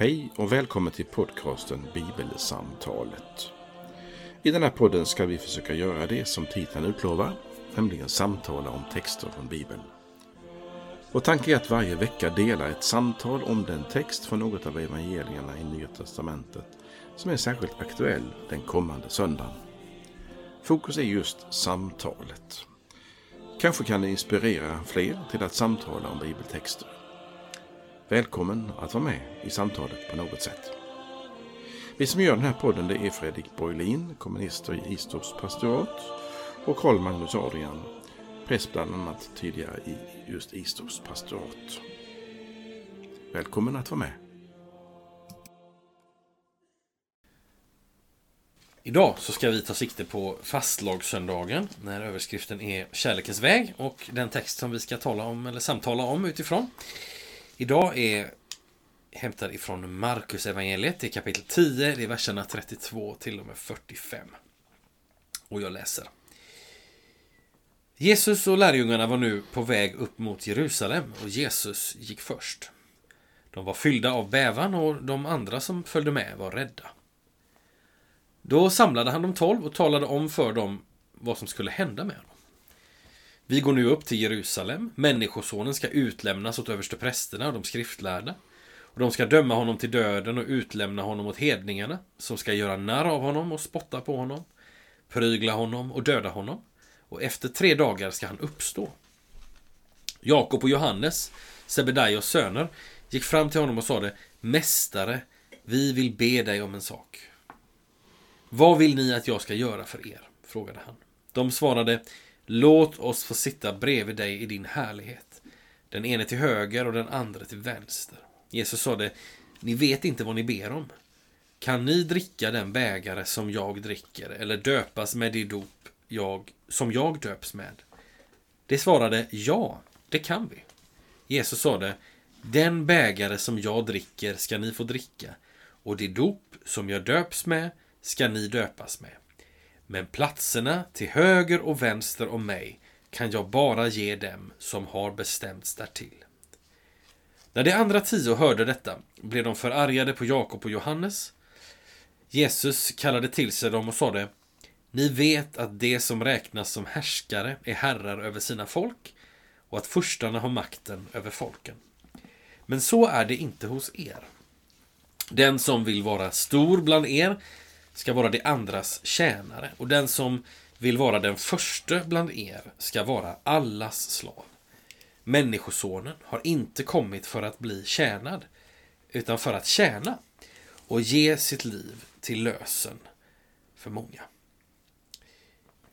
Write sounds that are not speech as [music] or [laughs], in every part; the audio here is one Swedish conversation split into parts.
Hej och välkommen till podcasten Bibelsamtalet. I den här podden ska vi försöka göra det som titeln utlovar, nämligen samtala om texter från Bibeln. Vår tanke är att varje vecka dela ett samtal om den text från något av evangelierna i Nya Testamentet som är särskilt aktuell den kommande söndagen. Fokus är just samtalet. Kanske kan det inspirera fler till att samtala om bibeltexter. Välkommen att vara med i samtalet på något sätt. Vi som gör den här podden det är Fredrik Borglin, kommunister i Istorps pastorat och Karl Magnus Adrian, präst bland annat tidigare i just Istorps pastorat. Välkommen att vara med. Idag så ska vi ta sikte på fastlagssöndagen när överskriften är Kärlekens väg och den text som vi ska tala om eller samtala om utifrån Idag är hämtad ifrån Markus evangeliet i kapitel 10, det är verserna 32 till och med 45. Och jag läser. Jesus och lärjungarna var nu på väg upp mot Jerusalem och Jesus gick först. De var fyllda av bävan och de andra som följde med var rädda. Då samlade han de tolv och talade om för dem vad som skulle hända med honom. Vi går nu upp till Jerusalem. Människosonen ska utlämnas åt översteprästerna och de skriftlärda. Och de ska döma honom till döden och utlämna honom åt hedningarna, som ska göra narr av honom och spotta på honom, prygla honom och döda honom. Och efter tre dagar ska han uppstå. Jakob och Johannes, Sebedaios söner, gick fram till honom och sade Mästare, vi vill be dig om en sak. Vad vill ni att jag ska göra för er? frågade han. De svarade Låt oss få sitta bredvid dig i din härlighet. Den ene till höger och den andra till vänster. Jesus sade, ni vet inte vad ni ber om. Kan ni dricka den bägare som jag dricker eller döpas med det dop jag, som jag döps med? Det svarade, ja, det kan vi. Jesus sade, den bägare som jag dricker ska ni få dricka och det dop som jag döps med ska ni döpas med. Men platserna till höger och vänster om mig kan jag bara ge dem som har bestämts därtill. När de andra tio hörde detta blev de förargade på Jakob och Johannes. Jesus kallade till sig dem och sade Ni vet att det som räknas som härskare är herrar över sina folk och att furstarna har makten över folken. Men så är det inte hos er. Den som vill vara stor bland er ska vara de andras tjänare och den som vill vara den första bland er ska vara allas slav. Människosonen har inte kommit för att bli tjänad utan för att tjäna och ge sitt liv till lösen för många.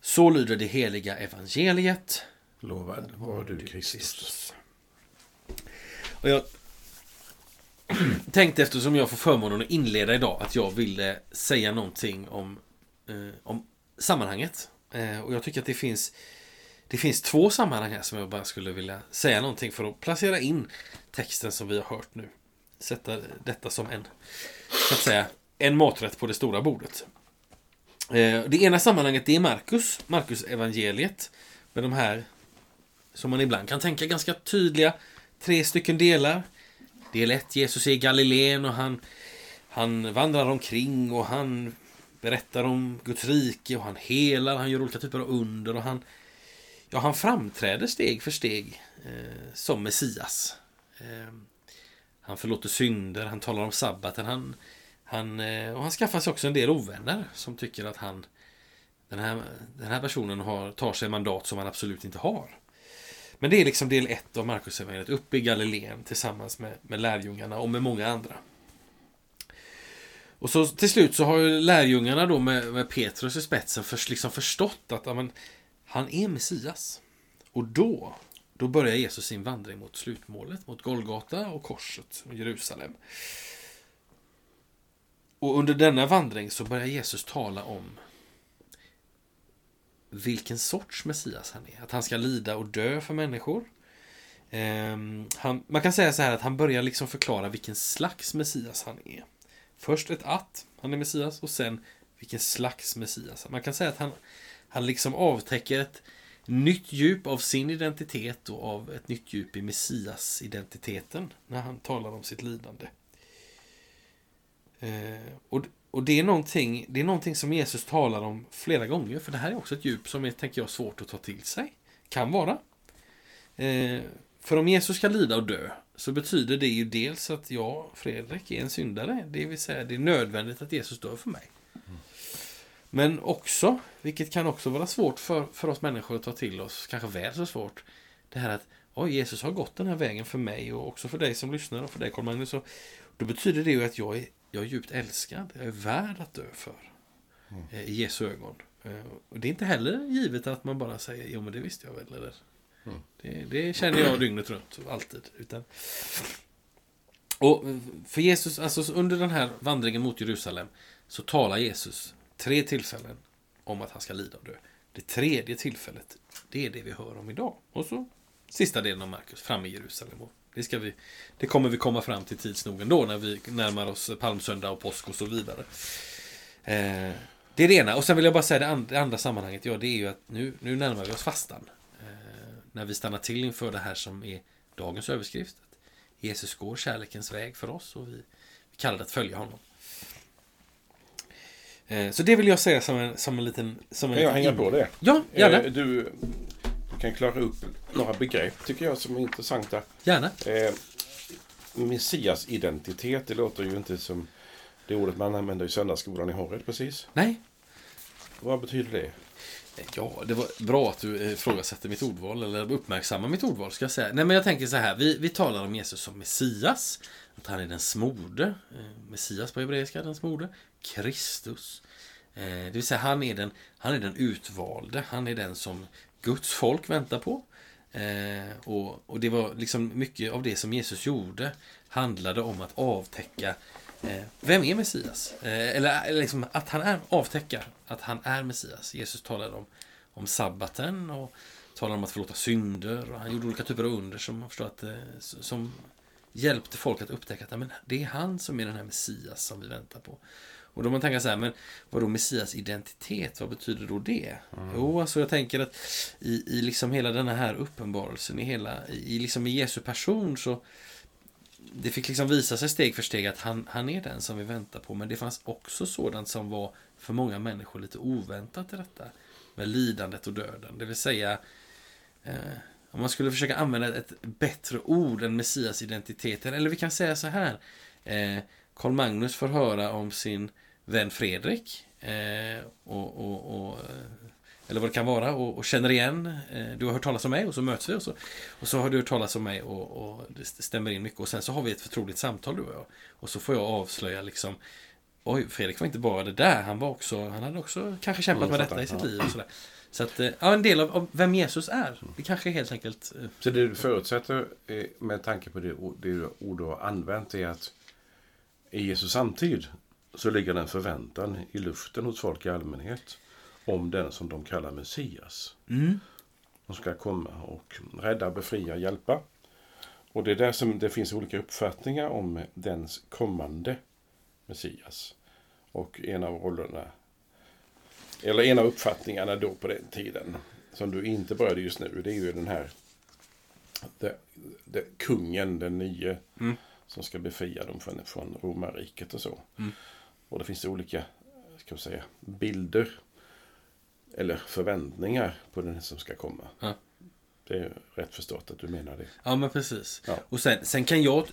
Så lyder det heliga evangeliet. Lovad var du Kristus. Och jag tänkte eftersom jag får förmånen att inleda idag att jag ville eh, säga någonting om, eh, om sammanhanget. Eh, och jag tycker att det finns det finns två sammanhang här som jag bara skulle vilja säga någonting för att placera in texten som vi har hört nu. Sätta detta som en, så att säga, en maträtt på det stora bordet. Eh, det ena sammanhanget det är Markus, Markus evangeliet med de här som man ibland kan tänka ganska tydliga tre stycken delar. Del 1, Jesus är i Galileen och han, han vandrar omkring och han berättar om Guds rike och han helar, han gör olika typer av under och han, ja, han framträder steg för steg eh, som Messias. Eh, han förlåter synder, han talar om sabbaten, han, han, eh, och han skaffar sig också en del ovänner som tycker att han den här, den här personen har, tar sig mandat som han absolut inte har. Men det är liksom del ett av Markusevangeliet, uppe i Galileen tillsammans med, med lärjungarna och med många andra. Och så till slut så har ju lärjungarna då med, med Petrus i spetsen för, liksom förstått att amen, han är Messias. Och då, då börjar Jesus sin vandring mot slutmålet, mot Golgata och korset och Jerusalem. Och under denna vandring så börjar Jesus tala om vilken sorts Messias han är. Att han ska lida och dö för människor. Um, han, man kan säga så här att han börjar liksom förklara vilken slags Messias han är. Först ett att han är Messias och sen vilken slags Messias. Man kan säga att han, han liksom avtäcker ett nytt djup av sin identitet och av ett nytt djup i Messias-identiteten när han talar om sitt lidande. Eh, och, och det är, någonting, det är någonting som Jesus talar om flera gånger. För det här är också ett djup som är, tänker jag, svårt att ta till sig. Kan vara. Eh, för om Jesus ska lida och dö så betyder det ju dels att jag, Fredrik, är en syndare. Det vill säga, det är nödvändigt att Jesus dör för mig. Men också, vilket kan också vara svårt för, för oss människor att ta till oss, kanske väl så svårt, det här att oh, Jesus har gått den här vägen för mig och också för dig som lyssnar och för dig Carl Magnus. Då betyder det ju att jag är, jag är djupt älskad. Jag är värd att dö för. Mm. Eh, I Jesu ögon. Eh, och det är inte heller givet att man bara säger jo men det visste jag väl. Eller, mm. det, det, känner jag dygnet runt, alltid. Utan, och för Jesus, alltså under den här vandringen mot Jerusalem så talar Jesus tre tillfällen om att han ska lida och dö. Det tredje tillfället, det är det vi hör om idag. Och så sista delen av Markus, fram i Jerusalem. Det, ska vi, det kommer vi komma fram till tids nog ändå när vi närmar oss palmsöndag och påsk och så vidare. Eh, det är det ena. Och sen vill jag bara säga det andra, det andra sammanhanget. Ja, det är ju att nu, nu närmar vi oss fastan. Eh, när vi stannar till inför det här som är dagens överskrift. Jesus går kärlekens väg för oss och vi, vi kallar det att följa honom. Eh, så det vill jag säga som en, som en liten... Som en kan jag hänga på det? Ja, gärna. Eh, du kan klara upp några begrepp tycker jag som är intressanta. Gärna. Eh, Messias identitet, det låter ju inte som det ordet man använder i söndagsskolan i Horred precis. Nej. Vad betyder det? Ja, det var bra att du ifrågasätter mitt ordval, eller uppmärksammar mitt ordval, ska jag säga. Nej, men jag tänker så här, vi, vi talar om Jesus som Messias, att han är den smorde, Messias på hebreiska, den smorde, Kristus. Eh, det vill säga, han är, den, han är den utvalde, han är den som Guds folk väntar på. Eh, och, och det var liksom mycket av det som Jesus gjorde handlade om att avtäcka eh, vem är Messias? Eh, eller, eller liksom att han är avtäcka att han är Messias. Jesus talade om, om sabbaten och talade om att förlåta synder. Och han gjorde olika typer av under som, förstår att, eh, som hjälpte folk att upptäcka att men, det är han som är den här Messias som vi väntar på. Och då man tänker så här, men vad då Messias identitet, vad betyder då det? Mm. Jo, alltså jag tänker att i, i liksom hela den här uppenbarelsen, i hela, i, liksom i Jesu person så det fick liksom visa sig steg för steg att han, han är den som vi väntar på. Men det fanns också sådant som var för många människor lite oväntat i detta. Med lidandet och döden. Det vill säga, eh, om man skulle försöka använda ett bättre ord än Messias identitet. Eller vi kan säga så här. Eh, Karl Magnus får höra om sin vän Fredrik. Eh, och, och, och, eh, eller vad det kan vara och, och känner igen. Eh, du har hört talas om mig och så möts vi och så, och så har du hört talas om mig och, och det stämmer in mycket. Och sen så har vi ett förtroligt samtal du och jag. Och så får jag avslöja liksom Oj, Fredrik var inte bara det där. Han var också, han hade också kanske kämpat med detta i sitt liv. Och sådär. Så att, ja, en del av, av, vem Jesus är. Det kanske är helt enkelt... Så det du förutsätter med tanke på det, det ord du har använt är att i Jesu samtid så ligger en förväntan i luften hos folk i allmänhet om den som de kallar Messias. Mm. Som ska komma och rädda, befria, hjälpa. Och det är där som det finns olika uppfattningar om dens kommande Messias. Och en av rollerna, eller en av uppfattningarna då på den tiden, som du inte berörde just nu, det är ju den här det, det, kungen, den nye, mm. som ska befria dem från, från romarriket och så. Mm. Och det finns olika ska säga, bilder eller förväntningar på den som ska komma. Ja. Det är rätt förstått att du menar det. Ja, men precis. Ja. Och sen, sen, kan jag,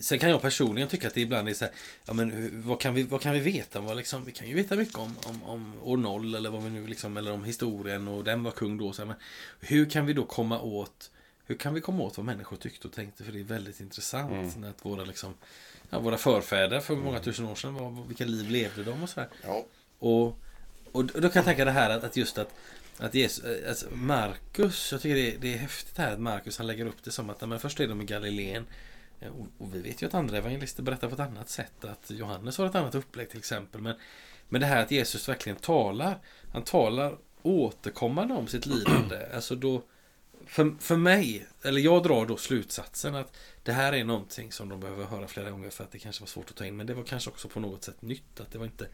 sen kan jag personligen tycka att det ibland är så här, ja men vad kan vi, vad kan vi veta? Vad liksom, vi kan ju veta mycket om, om, om år noll eller vad vi nu liksom, eller om historien och den var kung då. Så här, men hur kan vi då komma åt, hur kan vi komma åt vad människor tyckte och tänkte? För det är väldigt intressant. Mm. Att våra, liksom, ja, våra förfäder för många tusen år sedan, vad, vilka liv levde de och så här. Ja. Och, och då kan jag tänka det här att, att just att att Jesus, alltså Marcus, jag tycker det är, det är häftigt här att Marcus han lägger upp det som att men först är de i Galileen. Eh, och, och, vi vet ju att andra evangelister berättar på ett annat sätt. Att Johannes har ett annat upplägg till exempel. Men, men det här att Jesus verkligen talar. Han talar återkommande om sitt lidande. Alltså då, för, för mig, eller jag drar då slutsatsen att det här är någonting som de behöver höra flera gånger för att det kanske var svårt att ta in. Men det var kanske också på något sätt nytt. Att det var inte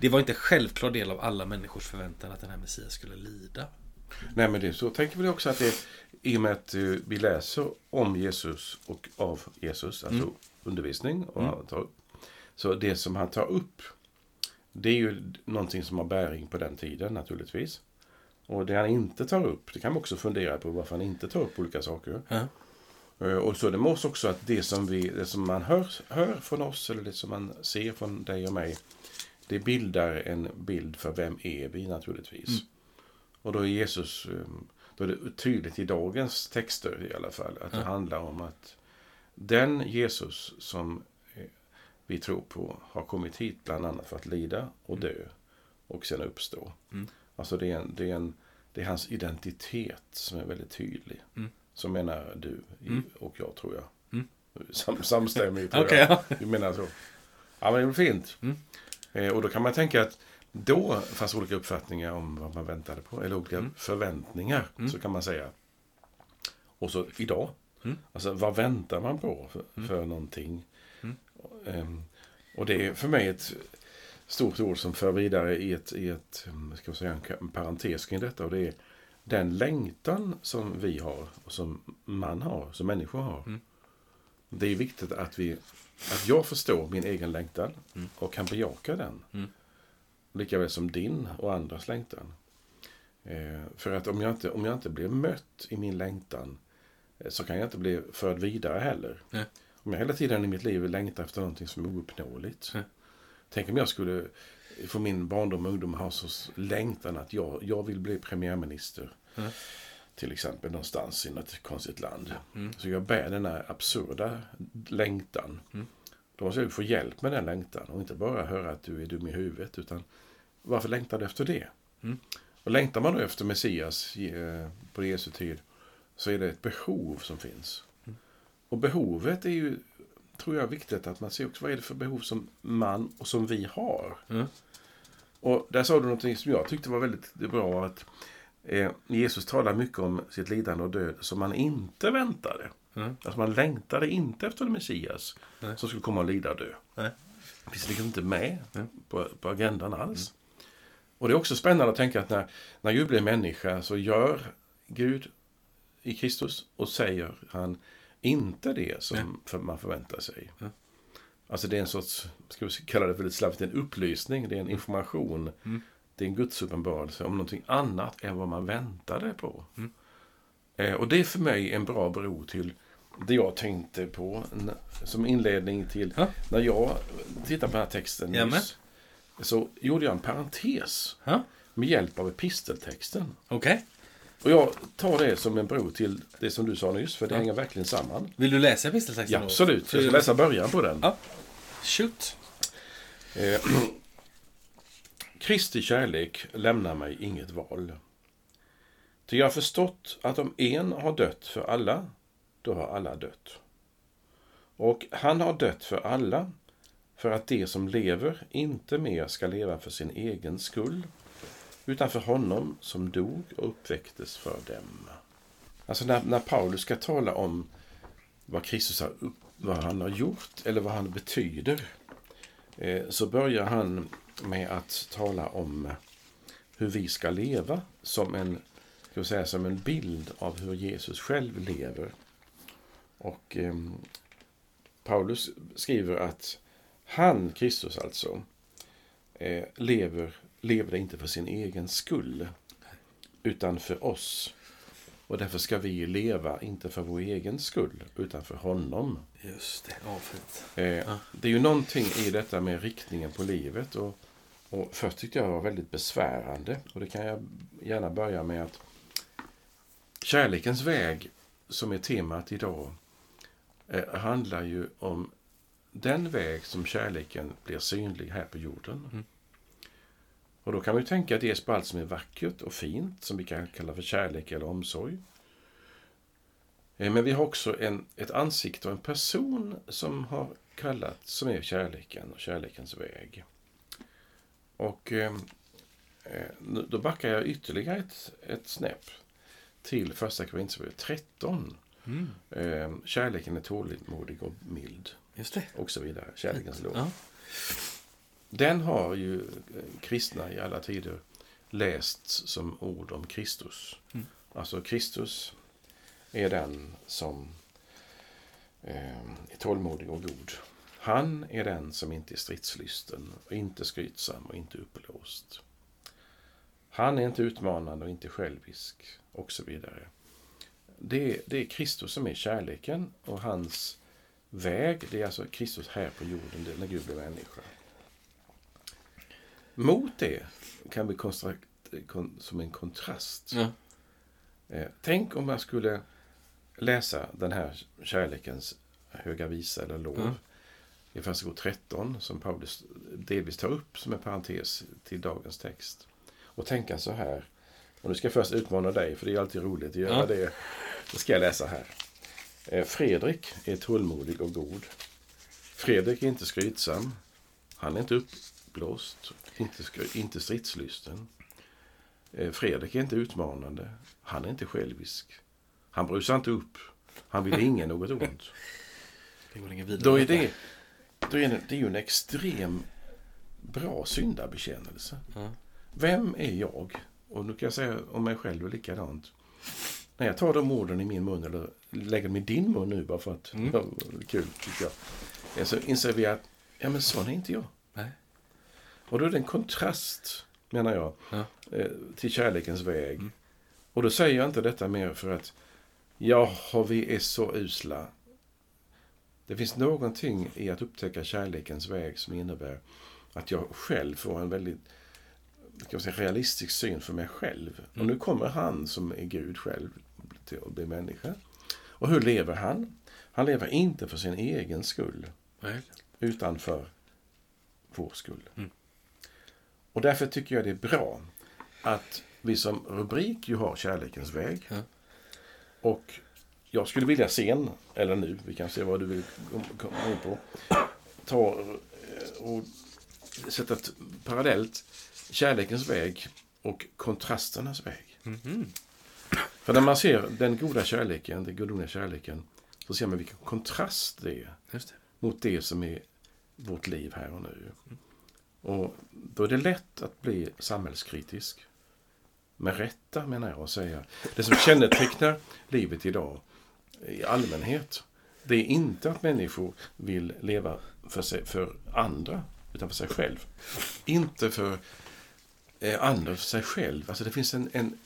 det var inte självklar del av alla människors förväntan att den här Messias skulle lida. Nej, men det så tänker vi också att det i och med att eh, vi läser om Jesus och av Jesus, alltså mm. undervisning och mm. Så det som han tar upp, det är ju någonting som har bäring på den tiden naturligtvis. Och det han inte tar upp, det kan man också fundera på varför han inte tar upp olika saker. Ja. Eh, Och så det måste också att det som, vi, det som man hör, hör från oss, eller det som man ser från dig och mig, det bildar en bild för vem är vi naturligtvis. Och då är Jesus, eh, då är det tydligt i dagens texter i alla fall, att det Ja. handlar om att den Jesus som eh, vi tror på har kommit hit bland annat för att lida och dö och sen uppstå. Mm. Alltså det är, en, det, är en, det är hans identitet som är väldigt tydlig. Mm. Så menar du Mm. och jag tror jag. Mm. Sam, samstämmigt tror Okej, jag. ja. Du menar så. Ja, men det är fint. Mm. Eh, och då kan man tänka att då fanns olika uppfattningar om vad man väntade på. Eller olika Mm. förväntningar, Mm. så kan man säga. Och så idag. Mm. Alltså vad väntar man på för, Mm. för någonting? Ehm, och det är för mig ett stort ord som för vidare i ett, i ett mm, ska säga, en parentes kring detta. Och det är den längtan som vi har och som man har, som människor har. Mm. Det är viktigt att, vi, att jag förstår min egen längtan Mm. och kan bejaka den. Mm. Likaväl som din och andras längtan. Eh, för att om jag, inte, om jag inte blir mött i min längtan eh, så kan jag inte bli förd vidare heller. Nej. Om jag hela tiden i mitt liv längtar efter någonting som är ouppnåeligt. Tänk om jag skulle få min barndom och ungdom ha så längtan att jag, jag vill bli premiärminister. Nej. Till exempel någonstans i något konstigt land. Mm. Så jag bär den här absurda längtan. Mm. Då måste jag få hjälp med den längtan och inte bara höra att du är dum i huvudet. Utan varför längtar du efter det? Mm. Och längtar man då efter Messias på Jesu tid så är det ett behov som finns. Mm. Och behovet är ju, tror jag, viktigt att man ser också vad är det för behov som man och som vi har. Mm. Och där sa du någonting som jag tyckte var väldigt bra. att eh, Jesus talar mycket om sitt lidande och död som man inte väntade. Mm. Alltså man längtade inte efter Messias Nej. som skulle komma och lida och dö. Nej. Det finns liksom inte med Mm. på, på agendan alls. Och det är också spännande att tänka att när, när Gud blir människa så gör Gud i Kristus och säger han inte det som Nej. man förväntar sig. Ja. Alltså det är en sorts, ska vi kalla det för lite slarvigt, en upplysning, det är en information. Mm. Det är en gudsuppenbarelse om någonting annat än vad man väntade på. Mm. Eh, och det är för mig en bra bro till det jag tänkte på som inledning till Ja. när jag tittade på den här texten Jamen. nyss. Så gjorde jag en parentes Ja. med hjälp av episteltexten. Okej. Och jag tar det som en bro till det som du sa nyss, för det Ja. hänger verkligen samman. Vill du läsa episteltexten? Ja, absolut. Jag ska läsa början på den. Ja. Shoot. Eh, [clears throat] Kristi kärlek lämnar mig inget val. Ty jag har förstått att om en har dött för alla, då har alla dött. Och han har dött för alla, för att de som lever inte mer ska leva för sin egen skull, utan för honom som dog och uppväcktes för dem. Alltså när, när Paulus ska tala om vad Kristus har, vad han har gjort eller vad han betyder, eh, så börjar han med att tala om eh, hur vi ska leva som en, ska säga, som en bild av hur Jesus själv lever. Och eh, Paulus skriver att han, Kristus alltså, eh, lever, lever inte för sin egen skull, utan för oss. Och därför ska vi leva, inte för vår egen skull, utan för honom. Just det. Ja, fint. Eh. Det är ju någonting i detta med riktningen på livet. Och, och först tyckte jag det var väldigt besvärande. Och det kan jag gärna börja med att kärlekens väg, som är temat idag, eh, handlar ju om den väg som kärleken blir synlig här på jorden. Mm. Och då kan man ju tänka dels på allt som är vackert och fint, som vi kan kalla för kärlek eller omsorg. Eh, Men vi har också en, ett ansikte och en person som har kallats, som är kärleken och kärlekens väg. Och eh, eh, då backar jag ytterligare ett, ett snäpp till första Korinthierbrevet 13. Mm. Eh, kärleken är tålmodig och mild Just det. och så vidare. Kärlekens lov. Ja. Den har ju eh, kristna i alla tider läst som ord om Kristus. Mm. Alltså Kristus är den som eh, är tålmodig och god. Han är den som inte är stridslysten och inte skrytsam och inte uppblåst. Han är inte utmanande och inte självisk och så vidare. Det är, det är Kristus som är kärleken och hans väg, det är alltså Kristus här på jorden det är när Gud blev människa. Mot det kan vi konstruera som en kontrast. Ja. Eh, tänk om man skulle läsa den här kärlekens höga visa eller lov Ja. i Första 13 som Paulus delvis tar upp som en parentes till dagens text. Och tänka så här. Och nu ska jag först utmana dig, för det är alltid roligt att göra Ja. det. Då ska jag läsa här. Eh, Fredrik är tålmodig och god. Fredrik är inte skrytsam. Han är inte uppblåst, inte, inte stridslysten. Eh, Fredrik är inte utmanande. Han är inte självisk. Han brusar inte upp. Han vill ingen något ont. Det. Då är det, då är det, det är ju en extrem bra syndabekännelse. Ja. Vem är jag? Och nu kan jag säga om mig själv är likadant. När jag tar de orden i min mun, eller lägger dem i din mun nu bara för att Mm. ja, [laughs] kul, tycker jag. Ja, Så inser vi att, ja men sån är inte jag. Och då är det en kontrast, menar jag, Ja. eh, till kärlekens väg. Och då säger jag inte detta mer för att, jaha, vi är så usla. Det finns någonting i att upptäcka kärlekens väg som innebär att jag själv får en väldigt jag säga, realistisk syn för mig själv. Och nu kommer han som är Gud själv till att bli människa. Och hur lever han? Han lever inte för sin egen skull Nej. utan för vår skull. Mm. Och därför tycker jag det är bra att vi som rubrik ju har kärlekens väg. Ja. Och jag skulle vilja sen, eller nu, vi kan se vad du vill kom- komma in på, ta eh, och sätta parallellt kärlekens väg och kontrasternas väg. Mhm. För när man ser den goda kärleken, den gudomliga kärleken, så ser man vilken kontrast det är det. mot det som är vårt liv här och nu. Och då är det lätt att bli samhällskritisk. Med rätta menar jag att säga. Det som kännetecknar livet idag i allmänhet, det är inte att människor vill leva för, sig, för andra, utan för sig själv. Inte för eh, andra, för sig själv. Alltså det finns en, en,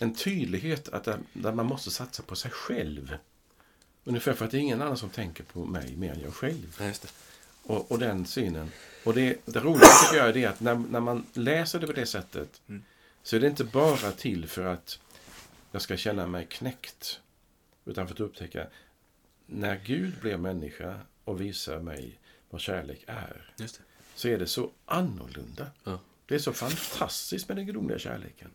en tydlighet att där, där man måste satsa på sig själv. Ungefär för att det är ingen annan som tänker på mig mer än jag själv. Ja, just det. Och, och den synen. Och det, det roliga tycker jag är det att när, när man läser det på det sättet Mm. så är det inte bara till för att jag ska känna mig knäckt. Utan för att upptäcka när Gud blir människa och visar mig vad kärlek är. Så är det så annorlunda. Ja. Det är så fantastiskt med den gudomliga kärleken.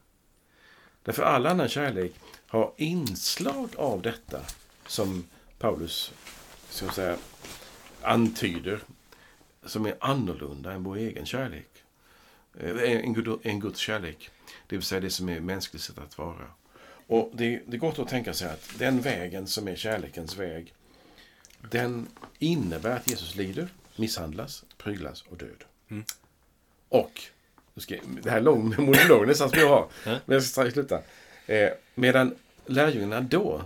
Därför all annan kärlek har inslag av detta som Paulus jag säga, antyder som är annorlunda än vår egen kärlek. Eh, En, Gud, en Guds kärlek. Det vill säga det som är mänskligt sätt att vara. Och det, det är gott att tänka sig att den vägen som är kärlekens väg den innebär att Jesus lider, misshandlas, pryglas och död. Mm. Och, ska, det här är lång [laughs] monolog nästan som jag har, men jag ska strax sluta. Eh, medan lärjungarna då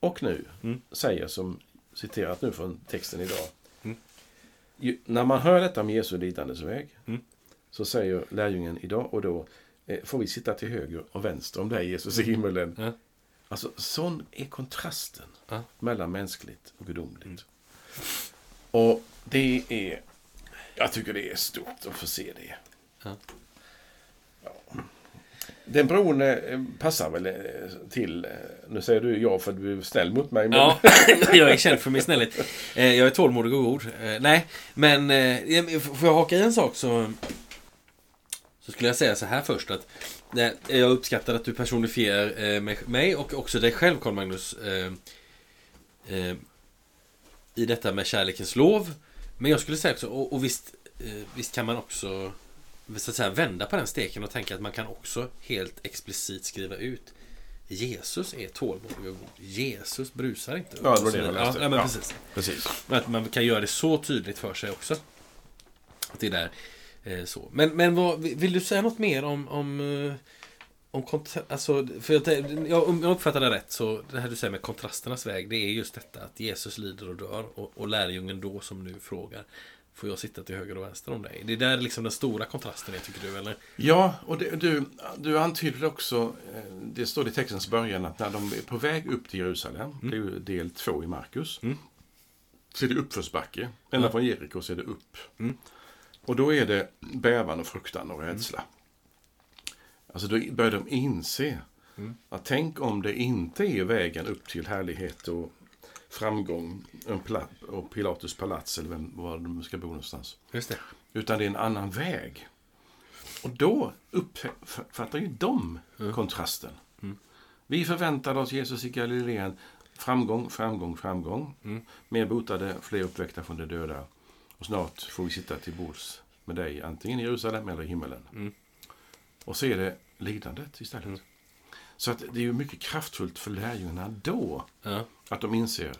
och nu Mm. säger som citerat nu från texten idag. Mm. När man hör detta om Jesu lidandes väg Mm. så säger lärjungen idag och då eh, får vi sitta till höger och vänster om dig Jesus i himmelen. Ja. Alltså sån är kontrasten Ja. mellan mänskligt och gudomligt. Mm. Och det är, jag tycker det är stort att få se det. Den bron eh, passar väl eh, till, eh, nu säger du ja för att du är snäll mot mig. Men, Ja, [laughs] jag är känd för min snällhet. Jag är tålmodig och god. Nej, men får jag haka i en sak så... Så skulle jag säga så här först att jag uppskattar att du personifierar mig- och också dig själv Carl Magnus I detta med kärlekens lov Men jag skulle säga också, och, visst, visst kan man också så att säga, vända på den steken och tänka att man kan också helt explicit skriva ut Jesus är tålmodig och god. Jesus brusar inte. Ja, det var det jag ja, läste. ja, men Ja. precis. Precis. Men Att man kan göra det så tydligt för sig också. Att det är där. Eh, så. Men, men vad, vill du säga något mer om, om, eh, om kontra- alltså, för jag, jag, om jag uppfattar det rätt så det här du säger med kontrasternas väg Det är just detta att Jesus lider och dör och, och lärjungen då som nu frågar Får jag sitta till höger och vänster om dig? Det är där liksom den stora kontrasten är tycker du eller? Ja, och det, du, du antyder också, eh, det står i textens början, att när de är på väg upp till Jerusalem, det är ju del två i Markus, Mm. så är det uppförsbacke. Ända Ja. från Jeriko så är det upp. Mm. Och då är det bävan och fruktan och rädsla. Alltså då börjar de inse Mm. att tänk om det inte är vägen upp till härlighet och framgång och Pilatus palats eller vem, var de ska bo någonstans. Just det. Utan det är en annan väg. Och då uppfattar ju de kontrasten. Vi förväntade oss Jesus i Galileen. Framgång, framgång, framgång. Mer botade, fler uppväckta från de döda. Och snart får vi sitta till bords med dig, antingen i Jerusalem eller i himmelen. Och så är det lidandet istället. Så att det är ju mycket kraftfullt för lärjungarna då. Ja. Att de inser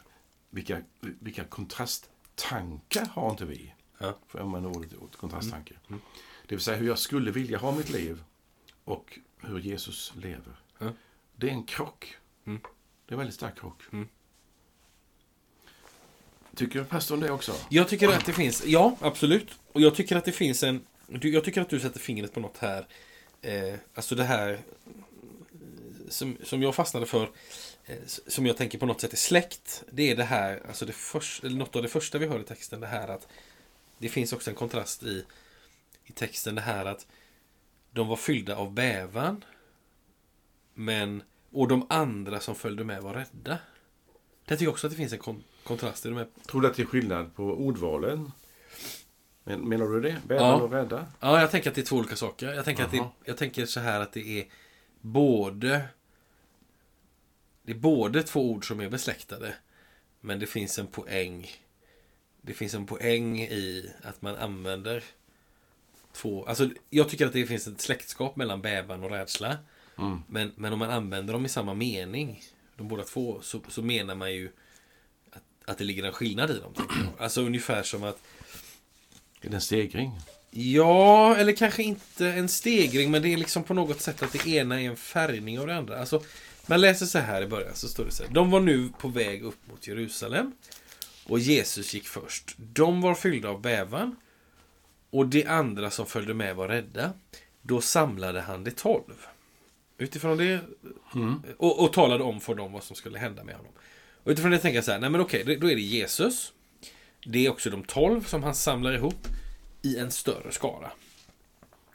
vilka, vilka kontrasttankar har inte vi? Ja. För om man ordet kontrasttanke. Det vill säga hur jag skulle vilja ha mitt liv och hur Jesus lever. Ja. Det är en krock. Mm. Det är en väldigt stark krock. Mm. Tycker pastorn det också? Jag tycker att det finns, ja absolut. Och jag tycker att det finns en, jag tycker att du sätter fingret på något här. Eh, alltså det här som, som jag fastnade för, eh, som jag tänker på något sätt är släkt. Det är det här, alltså det först, något av det första vi hör i texten, det här att det finns också en kontrast i, i texten, det här att de var fyllda av bävan. Men, och de andra som följde med var rädda. Jag tycker också att det finns en kon, kontrast i de här Tror du att det är skillnad på ordvalen? Men, menar du det? Bävan Ja. och rädda? Ja, jag tänker att det är två olika saker. Jag tänker, att det, jag tänker så här att det är både... Det är både två ord som är besläktade. Men det finns en poäng. Det finns en poäng i att man använder två... Alltså, jag tycker att det finns ett släktskap mellan bävan och rädsla. Mm. Men, men om man använder dem i samma mening, de båda två, så, så menar man ju att, att det ligger en skillnad i dem. [clears throat] Alltså ungefär som att Är det en stegring? Ja, eller kanske inte en stegring, men det är liksom på något sätt att det ena är en färgning av det andra. Alltså, man läser så här i början, så står det så här. De var nu på väg upp mot Jerusalem. Och Jesus gick först. De var fyllda av bävan. Och de andra som följde med var rädda. Då samlade han de tolv. Utifrån det... Och, och talade om för dem vad som skulle hända med honom. Och utifrån det tänker jag så här, nej men okej, då är det Jesus. Det är också de tolv som han samlar ihop i en större skara.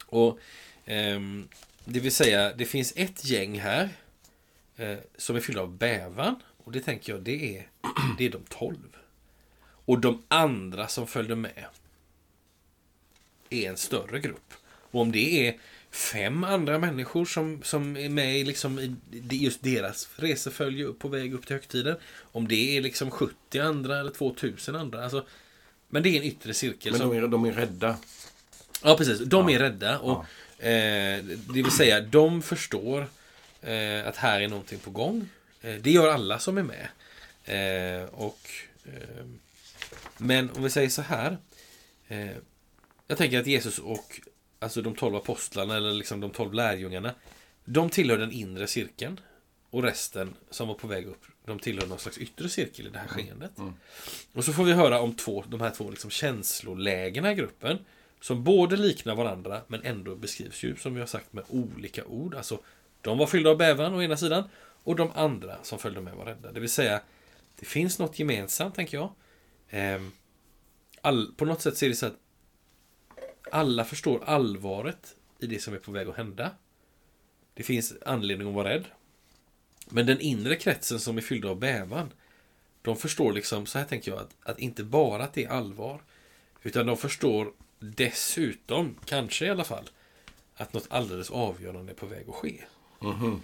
Och ehm, Det vill säga, det finns ett gäng här eh, som är fyllda av bävan. Och det tänker jag, det är, [clears throat] det är de tolv. Och de andra som följde med är en större grupp. Och om det är fem andra människor som, som är med liksom i just deras resefölje på väg upp till högtiden. Om det är liksom 70 andra eller 2000 andra. Alltså, men det är en yttre cirkel. Men de är, de är rädda. Ja, precis. De är rädda. Och, eh, det vill säga, de förstår eh, att här är någonting på gång. Eh, det gör alla som är med. Eh, och, eh, men om vi säger så här. Eh, jag tänker att Jesus och alltså de tolv apostlarna, eller liksom de tolv lärjungarna, de tillhör den inre cirkeln. Och resten som var på väg upp, de tillhör någon slags yttre cirkel i det här skeendet. Och så får vi höra om två, de här två liksom känslolägena i gruppen. Som både liknar varandra men ändå beskrivs ju som vi har sagt med olika ord. Alltså, de var fyllda av bävan å ena sidan och de andra som följde med var rädda. Det vill säga, det finns något gemensamt tänker jag. Ehm, all, på något sätt så är det så att alla förstår allvaret i det som är på väg att hända. Det finns anledning att vara rädd. Men den inre kretsen som är fylld av bävan, de förstår liksom, så här tänker jag, att, att inte bara att det är allvar, utan de förstår dessutom, kanske i alla fall, att något alldeles avgörande är på väg att ske. Mm-hmm.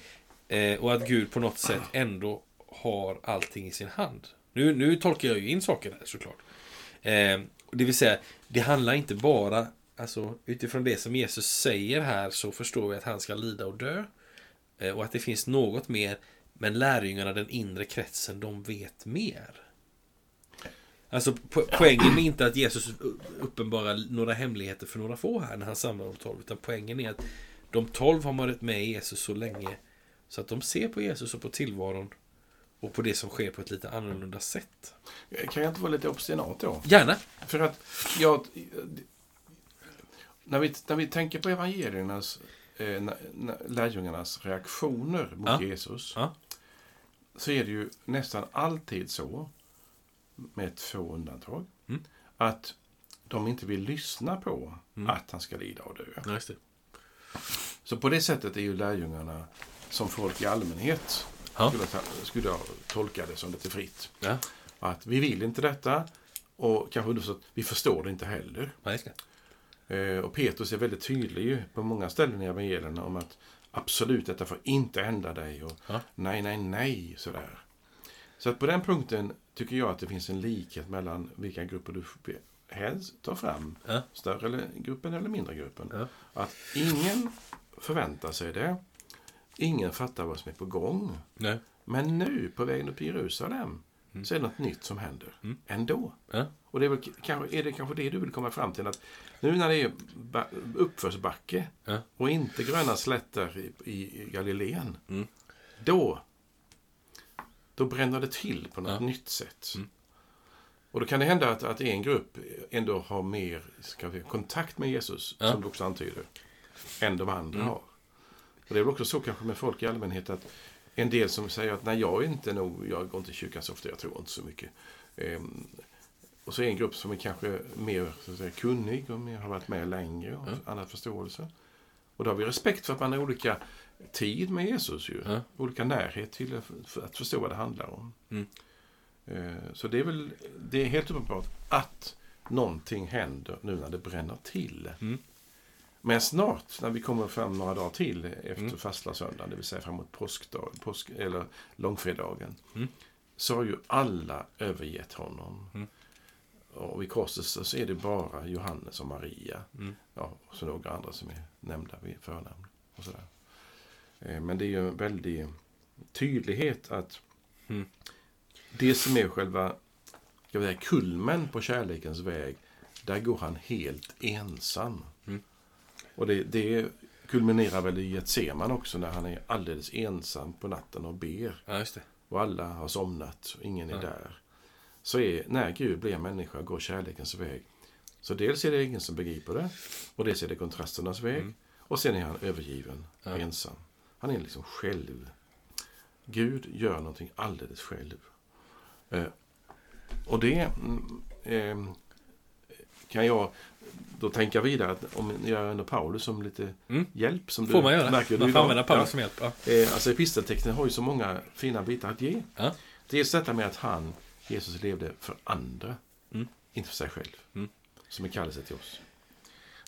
Eh, och att Gud på något sätt ändå har allting i sin hand. Nu, nu tolkar jag ju in saker här såklart. Eh, det vill säga, det handlar inte bara, alltså utifrån det som Jesus säger här så förstår vi att han ska lida och dö. Eh, och att det finns något mer, men lärjungarna, den inre kretsen, de vet mer. Alltså po poängen är inte att Jesus uppenbarar några hemligheter för några få här när han samlar de tolv. Utan poängen är att de tolv har varit med Jesus så länge så att de ser på Jesus och på tillvaron och på det som sker på ett lite annorlunda sätt. Kan jag inte vara lite obstinat då? Gärna! För att jag... När vi, när vi tänker på evangeliernas, eh, na- na- lärjungarnas reaktioner mot Ja. Jesus, Ja. så är det ju nästan alltid så, med två undantag, Mm. att de inte vill lyssna på Mm. att han ska lida och dö. Ja. Så på det sättet är ju lärjungarna, som folk i allmänhet skulle, skulle jag tolka det som lite fritt. Ja, Att vi vill inte detta och kanske underförstått, vi förstår det inte heller. ja. Eh, och Petrus är väldigt tydlig på många ställen i evangelierna om att absolut, detta får inte hända dig. Och Ja. nej, nej, nej, sådär. Så att på den punkten tycker jag att det finns en likhet mellan vilka grupper du helst tar fram. Ja. Större gruppen eller mindre gruppen. Ja. Att ingen förväntar sig det. Ingen fattar vad som är på gång. Nej. Men nu, på vägen upp till Jerusalem, Mm. så är det något nytt som händer. Mm. Ändå. Ja. Och det är, väl, kanske, är det kanske det du vill komma fram till? Att nu när det är ba- uppförsbacke Ja. och inte gröna slätter i, i Galileen, Mm. då, då bränner det till på något nytt sätt. Mm. Och då kan det hända att, att en grupp ändå har mer vi, kontakt med Jesus, Ja. som du också antyder, än de andra Mm. har. Och det är väl också så kanske med folk i allmänhet att en del som säger att nej, jag är inte nog, jag går inte i kyrkan så ofta, jag tror inte så mycket. Ehm, och så en grupp som är kanske mer så att säga, kunnig och mer har varit med längre och Ja. annan förståelse. Och då har vi respekt för att man har olika tid med Jesus ju. Ja. Olika närhet till att förstå vad det handlar om. Mm. Eh, Så det är väl det är helt uppenbart att någonting händer nu när det bränner till. Mm. Men snart, när vi kommer fram några dagar till efter Mm. fastlagssöndagen, det vill säga framåt påskdag, påsk, eller långfredagen, Mm. så har ju alla övergett honom. Mm. Och vid korset så är det bara Johannes och Maria. Mm. Ja, och så några andra som är nämnda vid förnamn. Och sådär. Eh, Men det är ju en väldig tydlighet att Mm. Det som är själva vi säga, kulmen på kärlekens väg, där går han helt ensam. Mm. Och det, det kulminerar väl i Getseman också när han är alldeles ensam på natten och ber. Ja. Och alla har somnat och ingen är Ja. där. Så är, när Gud blir människa går kärlekens väg. Så dels är det ingen som begriper det. Och dels är det kontrasternas väg. Mm. Och sen är han övergiven Ja. ensam. Han är liksom själv. Gud gör någonting alldeles själv. Eh, och det mm, eh, kan jag då tänka vidare att om jag använder Paulus som lite Mm. hjälp. Som får du man göra. märker du Man får använda Paulus Ja. som hjälp. Ja. Eh, alltså episteltexten har ju så många fina bitar att ge. Ja. Dels detta med att han, Jesus, levde för andra, Mm. inte för sig själv. Mm. Som en kallelse till oss.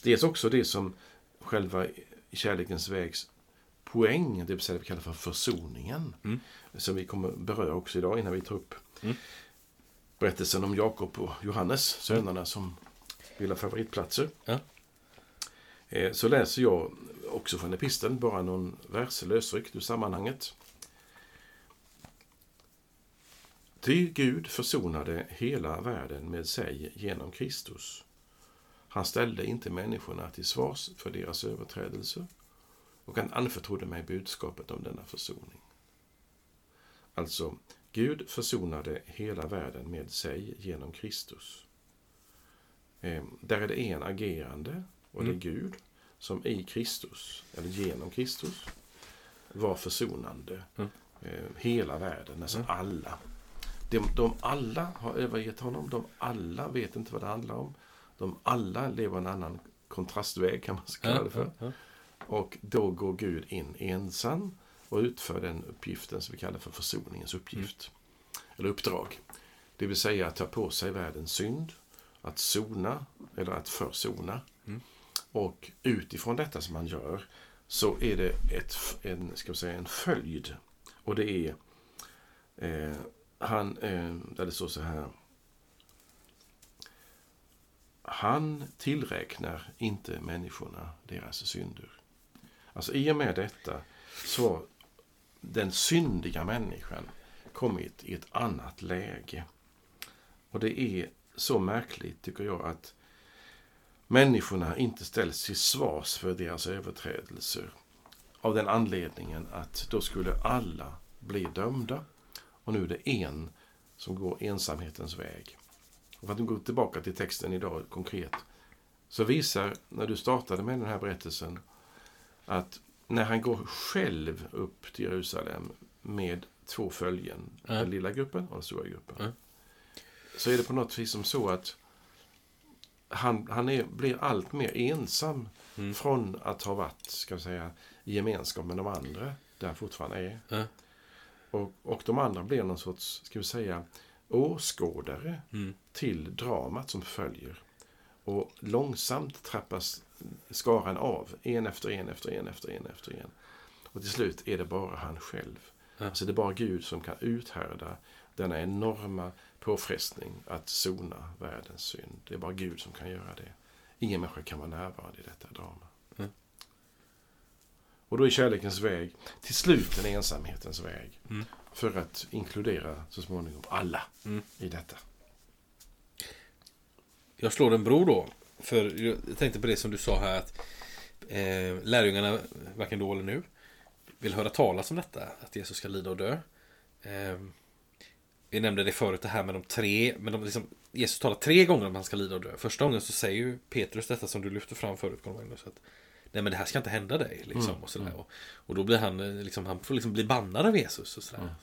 Dels också det som själva kärlekens vägs poäng, det vill säga det vi kallar för försoningen. Mm. Som vi kommer beröra också idag innan vi tar upp Mm. berättelsen om Jakob och Johannes, sönerna som vill ha favoritplatser. Ja. Eh, Så läser jag också från episteln, bara någon vers lösryckt ur sammanhanget. Ty Gud försonade hela världen med sig genom Kristus. Han ställde inte människorna till svars för deras överträdelser och han anförtrodde mig budskapet om denna försoning. Alltså, Gud försonade hela världen med sig genom Kristus. Eh, där är det en agerande och det är Mm. Gud som i Kristus, eller genom Kristus, var försonande. Mm. Eh, hela världen, alltså Mm. alla. De, de alla har övergett honom, de alla vet inte vad det handlar om. De alla lever en annan kontrastväg kan man kalla det för. Och då går Gud in ensam och utför den uppgiften som vi kallar för försoningens uppgift. Eller uppdrag. Det vill säga att ta på sig världens synd, att sona eller att försona. Mm. Och utifrån detta som han gör så är det ett, en, ska säga, en följd. Och det är eh, han, eh, där det står så här. Han tillräknar inte människorna deras synder. Alltså i och med detta så den syndiga människan kommit i ett annat läge. Och det är så märkligt tycker jag att människorna inte ställs till svars för deras överträdelser. Av den anledningen att då skulle alla bli dömda. Och nu är det en som går ensamhetens väg. Och för att gå tillbaka till texten idag konkret. Så visar, när du startade med den här berättelsen, att när han går själv upp till Jerusalem med två följen, Ja. den lilla gruppen och den stora gruppen. Ja. Så är det på något vis som så att han, han är, blir allt mer ensam Mm. från att ha varit, ska vi säga, i gemenskap med de andra, där han fortfarande är. Ja. Och, och de andra blir någon sorts, ska vi säga, åskådare Mm. till dramat som följer. Och långsamt trappas skaran av, en efter en efter en efter en efter en. Och till slut är det bara han själv. Ja. Alltså det är bara Gud som kan uthärda denna enorma påfrestning att sona världens synd. Det är bara Gud som kan göra det. Ingen människa kan vara närvarande i detta drama. Mm. Och då är kärlekens väg till slut en ensamhetens väg. Mm. För att inkludera så småningom alla Mm. i detta. Jag slår en bro då. För jag tänkte på det som du sa här att eh, lärjungarna, varken då eller nu, vill höra talas om detta. Att Jesus ska lida och dö. Eh, vi nämnde det förut, det här med de tre. Men de liksom, Jesus talar tre gånger om att han ska lida och dö. Första gången så säger ju Petrus detta som du lyfte fram förut, Magnus, att Nej men det här ska inte hända dig. Liksom, Mm, och, sådär. Och, och då blir han, eh, liksom, han får liksom bli bannad av Jesus. Och, sådär.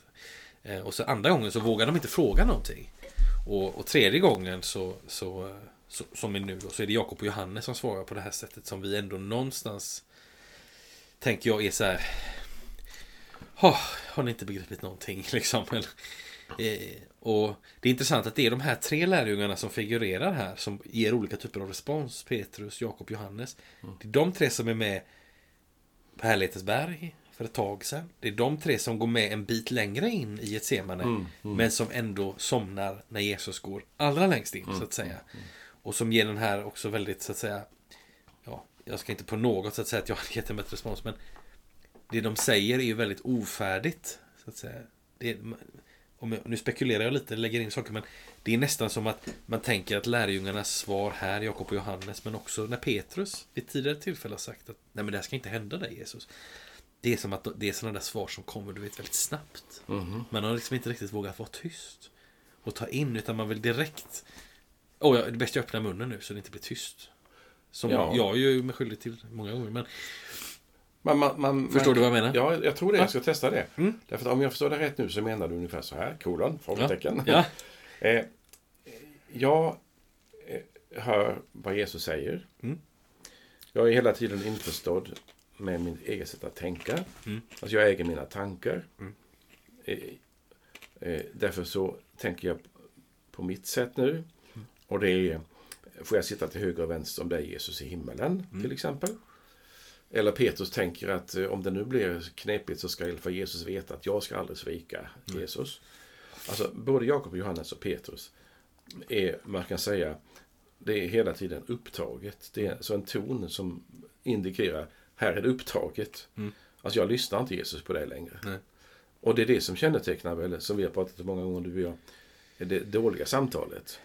Eh, och så andra gången så vågar de inte fråga någonting. Och, och tredje gången så, så, så, som är nu då, så är det Jakob och Johannes som svarar på det här sättet som vi ändå någonstans tänker jag är så här. "Ha, har ni inte begripit någonting [laughs] liksom? Eller, eh, och det är intressant att det är de här tre lärjungarna som figurerar här som ger olika typer av respons. Petrus, Jakob, Johannes. Det är de tre som är med på Härlighetens berg för ett tag sedan. Det är de tre som går med en bit längre in i ett semane. Mm, mm. Men som ändå somnar när Jesus går allra längst in Mm, så att säga. Och som ger den här också väldigt så att säga. Ja, jag ska inte på något sätt säga att jag har gett dem ett respons. Men det de säger är ju väldigt ofärdigt. Så att säga. Det, om jag, nu spekulerar jag lite, lägger in saker. Men det är nästan som att man tänker att lärjungarnas svar här, Jakob och Johannes, men också när Petrus vid tidigare tillfälle har sagt att nej men det här ska inte hända dig Jesus. Det är som att det är sådana där svar som kommer du vet väldigt snabbt. Mhm. Man har liksom inte riktigt vågat vara tyst. Och ta in, utan man vill direkt... Åh, oh, det är bäst jag öppnar munnen nu så det inte blir tyst. Som Ja. jag är ju mig skyldig till många gånger. Men Man, man, man, Förstår du vad jag menar? Ja, jag tror det. Jag ska testa det. Mm. Därför att om jag förstår det rätt nu så menar du ungefär så här, kolon, frågetecken. ja. [laughs] Eh, jag eh, hör vad Jesus säger. Mm. Jag är hela tiden införstådd med mitt eget sätt att tänka. Mm. Alltså jag äger mina tankar. Mm. Eh, eh, därför så tänker jag på mitt sätt nu. Mm. Och det är, får jag sitta till höger och vänster om dig Jesus i himmelen Mm. till exempel. Eller Petrus tänker att eh, om det nu blir knepigt så ska i alla fall Jesus veta att jag ska aldrig svika Mm. Jesus. Alltså både Jakob, Johannes och Petrus är, man kan säga, det är hela tiden upptaget. Det är så en ton som indikerar, här är det upptaget. Mm. Alltså jag lyssnar inte Jesus på det längre. Nej. Och det är det som kännetecknar, väl, som vi har pratat om många gånger du och jag, det dåliga samtalet.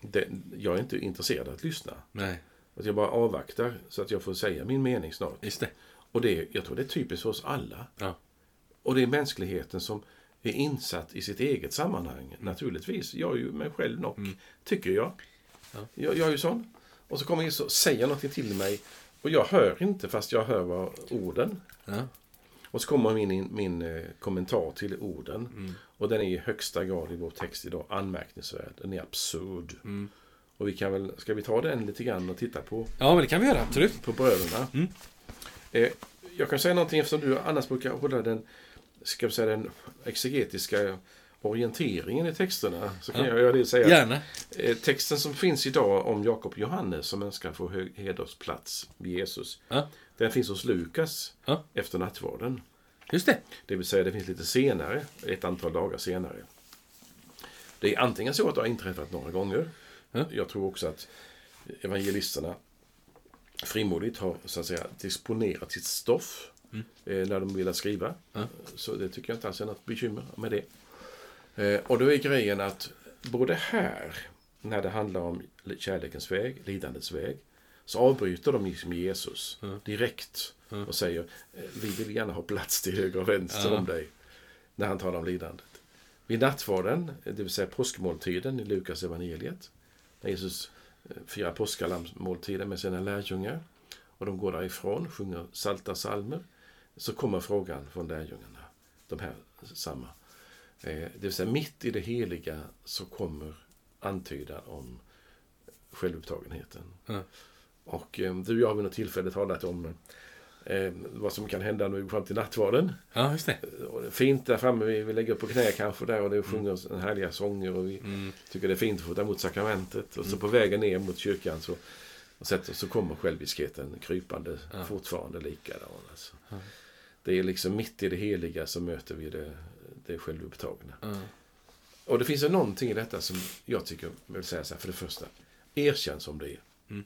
Det, jag är inte intresserad av att lyssna. Nej, Att jag bara avvaktar så att jag får säga min mening snart. just det. Och det, jag tror det är typiskt för oss alla. Ja. Och det är mänskligheten som är insatt i sitt eget sammanhang. Naturligtvis. Jag är ju mig själv nog, Mm. tycker jag. Ja. jag. Jag är ju sån. Och så kommer Jesus och säger någonting till mig. Och jag hör inte fast jag hör vad orden. Ja. Och så kommer min, min eh, kommentar till orden. Mm. Och den är i högsta grad i vår text idag anmärkningsvärd. Den är absurd. Mm. Och vi kan väl, ska vi ta den lite grann och titta på ja, men det kan vi göra. Absolut. på bröderna. Mm. Eh, jag kan säga någonting eftersom du annars brukar hålla den, ska vi säga, den exegetiska orienteringen i texterna. Så kan Ja. jag det och säga Gärna. eh, texten som finns idag om Jakob och Johannes som önskar få hedersplats vid Jesus. Ja. Den finns hos Lukas Ja. efter nattvarden. Just det. Det vill säga det finns lite senare, ett antal dagar senare. Det är antingen så att det har inträffat några gånger. Ja. Jag tror också att evangelisterna frimodigt har så att säga, disponerat sitt stoff Mm. eh, när de vill skriva. Så det tycker jag inte alls är något bekymmer med det. Eh, och då är grejen att både här, när det handlar om kärlekens väg, lidandets väg, så avbryter de liksom Jesus direkt och säger eh, vi vill gärna ha plats till höger och vänster om dig. När han talar om lidandet. Vid nattvarden, det vill säga påskmåltiden i Lukas evangeliet. När Jesus eh, firar påskalammsmåltiden med sina lärjungar. Och de går därifrån, sjunger salta salmer. Så kommer frågan från lärjungarna. De här samma. Eh, Det vill säga mitt i det heliga så kommer antydan om självupptagenheten. Ja. Och eh, du och jag har vid något tillfälle talat om eh, vad som kan hända när vi går fram till nattvarden. Ja, just det. Är fint där framme, vi, vi lägger upp på knä kanske där och det sjunger mm. härliga sånger och vi Mm. tycker det är fint att få ta emot sakramentet. Och så på vägen ner mot kyrkan så, och sätter, så kommer själviskheten krypande Ja. fortfarande likadan. Alltså. Ja. Det är liksom mitt i det heliga så möter vi det, det självupptagna. Ja. Och det finns ju någonting i detta som jag tycker, jag vill säga så här, för det första, erkänn som det är. Mm.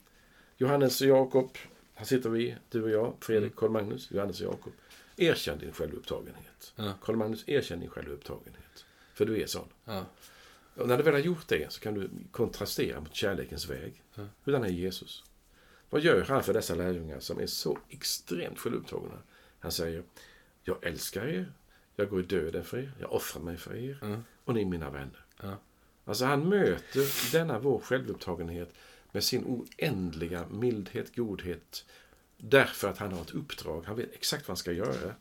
Johannes och Jakob, här sitter vi, du och jag, Fredrik, Mm. Karl Magnus, Johannes och Jakob. Erkänn din självupptagenhet. Ja. Karl Magnus, erkänn din självupptagenhet. För du är sån. Ja. Och när du väl har gjort det så kan du kontrastera mot kärlekens väg. Ja. Hurdan är Jesus? Vad gör han för dessa lärjungar som är så extremt självupptagna? Han säger, jag älskar er, jag går i döden för er, jag offrar mig för er Ja. och ni är mina vänner. Ja. Alltså han möter denna vår självupptagenhet med sin oändliga mildhet, godhet. Därför att han har ett uppdrag. Han vet exakt vad han ska göra.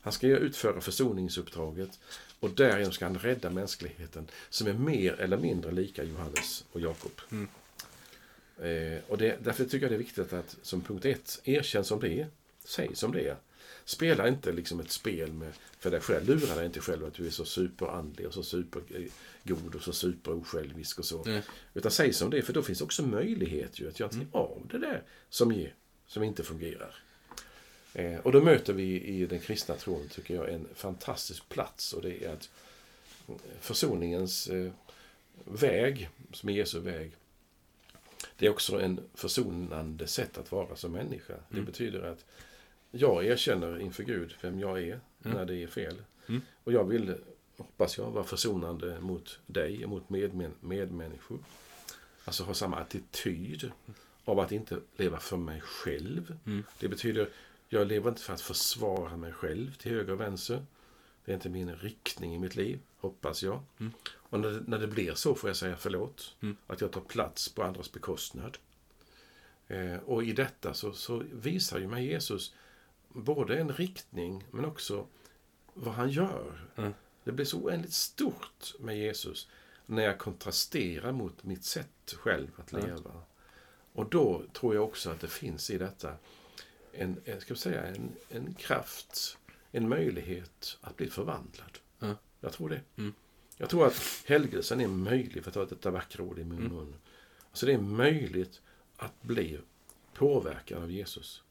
Han ska utföra försoningsuppdraget och därigenom ska han rädda mänskligheten som är mer eller mindre lika Johannes och Jakob. Mm. Eh, och det, därför tycker jag det är viktigt att som punkt ett, erkänn som det är. Säg som det är. Spela inte liksom ett spel med, för dig själv. Lura dig inte själv att du är så superandlig och så supergod och så superosjälvisk och så. Nej. Utan säg som det för då finns också möjlighet ju att göra någonting av det där som, ger, som inte fungerar. Eh, och då möter vi i den kristna tron, tycker jag, en fantastisk plats och det är att försoningens eh, väg, som är Jesu väg, det är också en försonande sätt att vara som människa. Det Mm. betyder att jag erkänner inför Gud vem jag är Mm. när det är fel. Mm. Och jag vill, hoppas jag, vara försonande mot dig och mot medmän medmänniskor. Alltså ha samma attityd av att inte leva för mig själv. Mm. Det betyder, jag lever inte för att försvara mig själv till höger och vänster. Det är inte min riktning i mitt liv, hoppas jag. Mm. Och när det, när det blir så får jag säga förlåt. Mm. Att jag tar plats på andras bekostnad. Eh, och i detta så, så visar ju mig Jesus både en riktning men också vad han gör. Mm. Det blir så oändligt stort med Jesus när jag kontrasterar mot mitt sätt själv att Mm. leva. Och då tror jag också att det finns i detta en, en, ska vi säga, en, en kraft, en möjlighet att bli förvandlad. Mm. Jag tror det. Mm. Jag tror att helgelsen är möjlig, för att ta detta vackra ord i min Mm. mun. Alltså det är möjligt att bli påverkad av Jesus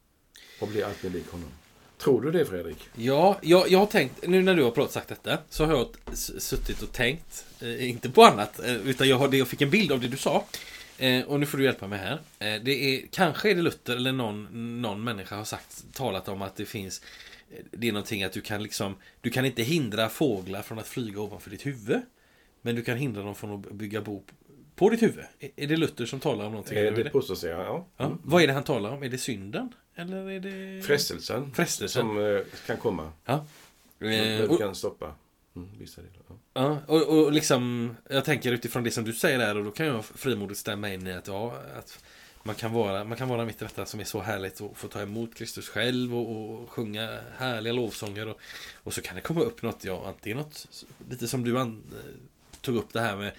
och blir alltid lik honom. Tror du det Fredrik? Ja, jag, jag har tänkt, nu när du har pratat sagt detta, så har jag suttit och tänkt, eh, inte på annat, eh, utan jag, har, det- jag fick en bild av det du sa. Eh, och nu får du hjälpa mig här. Eh, det är, kanske är det Luther eller någon, någon människa har sagt, talat om att det finns, eh, det är någonting att du kan liksom, du kan inte hindra fåglar från att flyga ovanför ditt huvud. Men du kan hindra dem från att bygga bo på ditt huvud. Är, det Luther som talar om någonting? Eh, det påstås jag, ja. Ja. Mm. Vad är det han talar om? Är det synden? Eller är det... Frestelsen, Frestelsen. som eh, kan komma. Ja. Men Eh, och, kan stoppa mm, vissa delar. Ja. ja, och, och liksom, jag tänker utifrån det som du säger där och då kan jag frimodigt stämma in i att, ja, att man kan, vara, man kan vara mitt i detta som är så härligt och få ta emot Kristus själv och, och sjunga härliga lovsånger. Och, och så kan det komma upp något, ja, antingen något, lite som du an, eh, tog upp det här med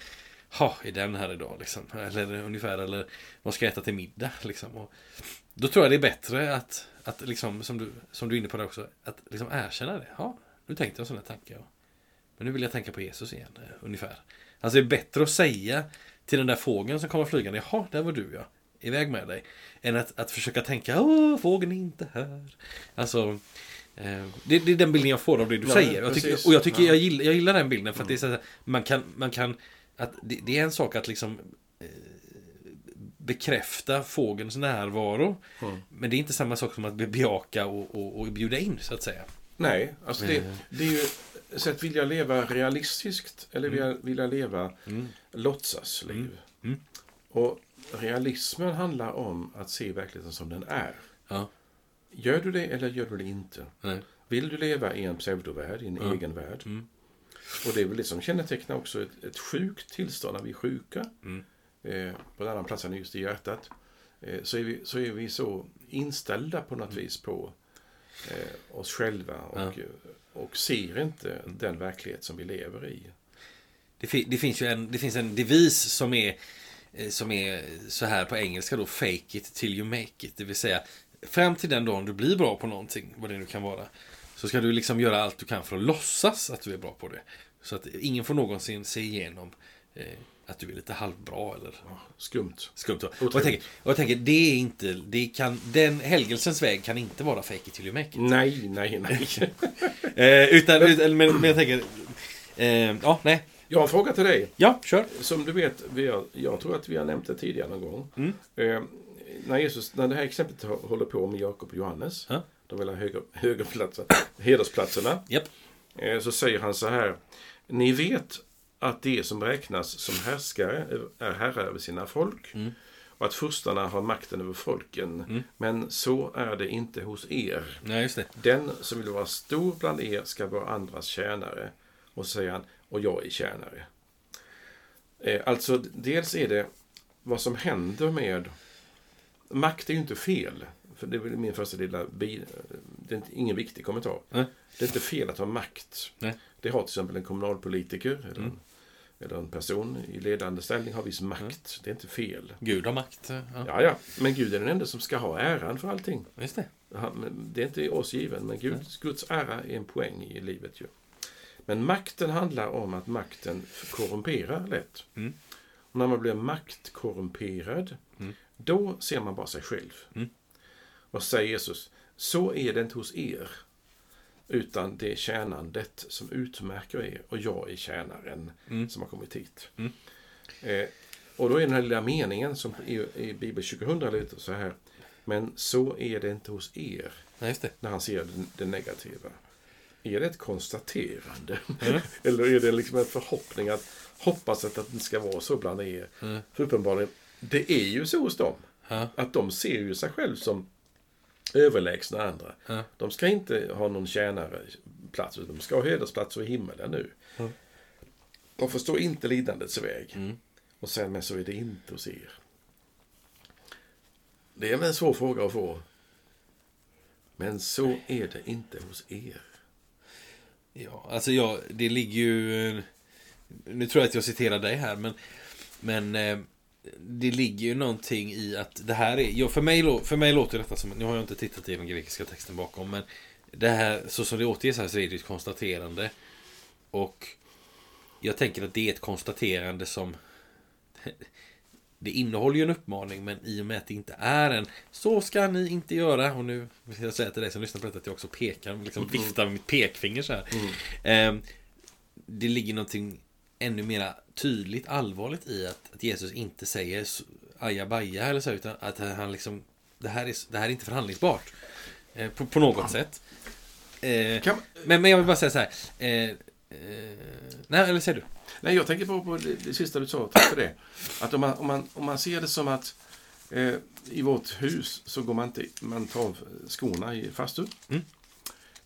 Ha, är den här idag liksom? Eller ungefär, eller vad ska jag äta till middag liksom? Och då tror jag det är bättre att, att liksom, som du, som du är inne på det också, att liksom erkänna det. Ja, nu tänkte jag tanke. Ja. Men nu vill jag tänka på Jesus igen, eh, ungefär. Alltså det är bättre att säga till den där fågeln som kommer flygande, jaha, där var du ja, iväg med dig. Än att, att försöka tänka, åh, fågeln är inte här. Alltså, eh, det, det är den bilden jag får av det du Ja, säger. Jag tycker, och jag tycker Ja. jag, gillar, jag gillar den bilden för att det är så här, man kan, man kan, att det, det är en sak att liksom eh, bekräfta fågelns närvaro. Mm. Men det är inte samma sak som att be- bejaka och, och, och bjuda in, så att säga. Nej, alltså det, Eh. det är ju så att vilja leva realistiskt eller vilja, vilja leva Mm. låtsasliv. Mm. Mm. Och realismen handlar om att se verkligheten som den är. Ja. Gör du det eller gör du det inte? Nej. Vill du leva i en pseudovärld, i en Ja. egen värld? Mm. Och det är väl det som kännetecknar också ett, ett sjukt tillstånd när vi är sjuka. Mm. Eh, på en annan plats än just i hjärtat. Eh, så, är vi, så är vi så inställda på något vis på eh, oss själva och, Mm. Ja. och ser inte den verklighet som vi lever i. Det, fi- det finns ju en, det finns en devis som är, eh, som är så här på engelska då, fake it till you make it. Det vill säga, fram till den dagen du blir bra på någonting, vad det nu kan vara, så ska du liksom göra allt du kan för att låtsas att du är bra på det. Så att ingen får någonsin se igenom eh, att du är lite halvbra eller Skumt. skumt. Och jag, tänker, och jag tänker, det är inte, det kan, den helgelsens väg kan inte vara fake it till you make it. Nej, nej, nej. [laughs] Eh, utan, utan men, men jag tänker, eh, ja, nej. Jag har en fråga till dig. Ja, kör. Som du vet, vi har, jag tror att vi har nämnt det tidigare någon gång. Mm. Eh, när, Jesus, när det här exemplet hå- håller på med Jakob och Johannes, Ja. De vill ha höger, [laughs] högerplatser, hedersplatserna, Japp. eh, så säger han så här. Ni vet att de som räknas som härskare är herrar över sina folk Mm. och att furstarna har makten över folken. Mm. Men så är det inte hos er. Nej. Den som vill vara stor bland er ska vara andras tjänare. Och så säger han, och jag är tjänare. Eh, alltså, dels är det vad som händer med... Makt är ju inte fel. För det är väl min första lilla bi... Det är inte, ingen viktig kommentar. Nej. Det är inte fel att ha makt. Nej. Det har till exempel en kommunalpolitiker eller, en, eller en person i ledande ställning har viss makt. Det är inte fel. Gud har makt. Ja, Ja, ja. Men Gud är den enda som ska ha äran för allting. just det. Det är inte oss given, men Gud, Guds ära är en poäng i livet. Ju. Men makten handlar om att makten korrumperar lätt. Mm. Och när man blir maktkorrumperad, Mm. då ser man bara sig själv. Mm. Och säger Jesus, så är det inte hos er. Utan det är tjänandet som utmärker er och jag är tjänaren Mm. som har kommit hit. Mm. Eh, och då är den här lilla meningen som i, i Bibel 2000 lite så här. Men så är det inte hos er det. när han ser det, det negativa. Är det ett konstaterande? Mm. [laughs] Eller är det liksom en förhoppning att hoppas att det inte ska vara så bland er? Mm. För uppenbarligen, det är ju så hos dem. Ja, Att de ser ju sig själv som överlägsna andra. ja. De ska inte ha någon tjänare plats, utan de ska ha hedersplats i himmelen nu. Mm. De förstår inte lidandets väg. Mm. Och sen, men så är det inte hos er. Det är väl en svår fråga att få. Men så är det inte hos er. ja alltså jag, det ligger ju... Nu tror jag att jag citerar dig här, men... Men eh, det ligger ju någonting i att det här är... Ja, för, mig, för mig låter detta som... Nu har jag inte tittat i den grekiska texten bakom, men... Det här, så som det återges här så är det ett konstaterande. Och jag tänker att det är ett konstaterande som... [laughs] Det innehåller ju en uppmaning, men i och med att det inte är en Så ska ni inte göra. Och nu vill jag säga till dig som lyssnar på detta att jag också pekar, liksom viftar med mitt pekfinger så här. Ehm, det ligger någonting ännu mer tydligt allvarligt i att, att Jesus inte säger ajabaja eller så, utan att han liksom det här är, det här är inte förhandlingsbart. Eh, på, på något sätt. Eh, Kan, men, men jag vill bara säga så här. Eh, eh, nej, eller säger du? nej, jag tänker på, på det, det sista du sa. Tack för det. Att om man, om man, om man ser det som att eh, i vårt hus så går man inte, man tar skorna i farstun. Mm.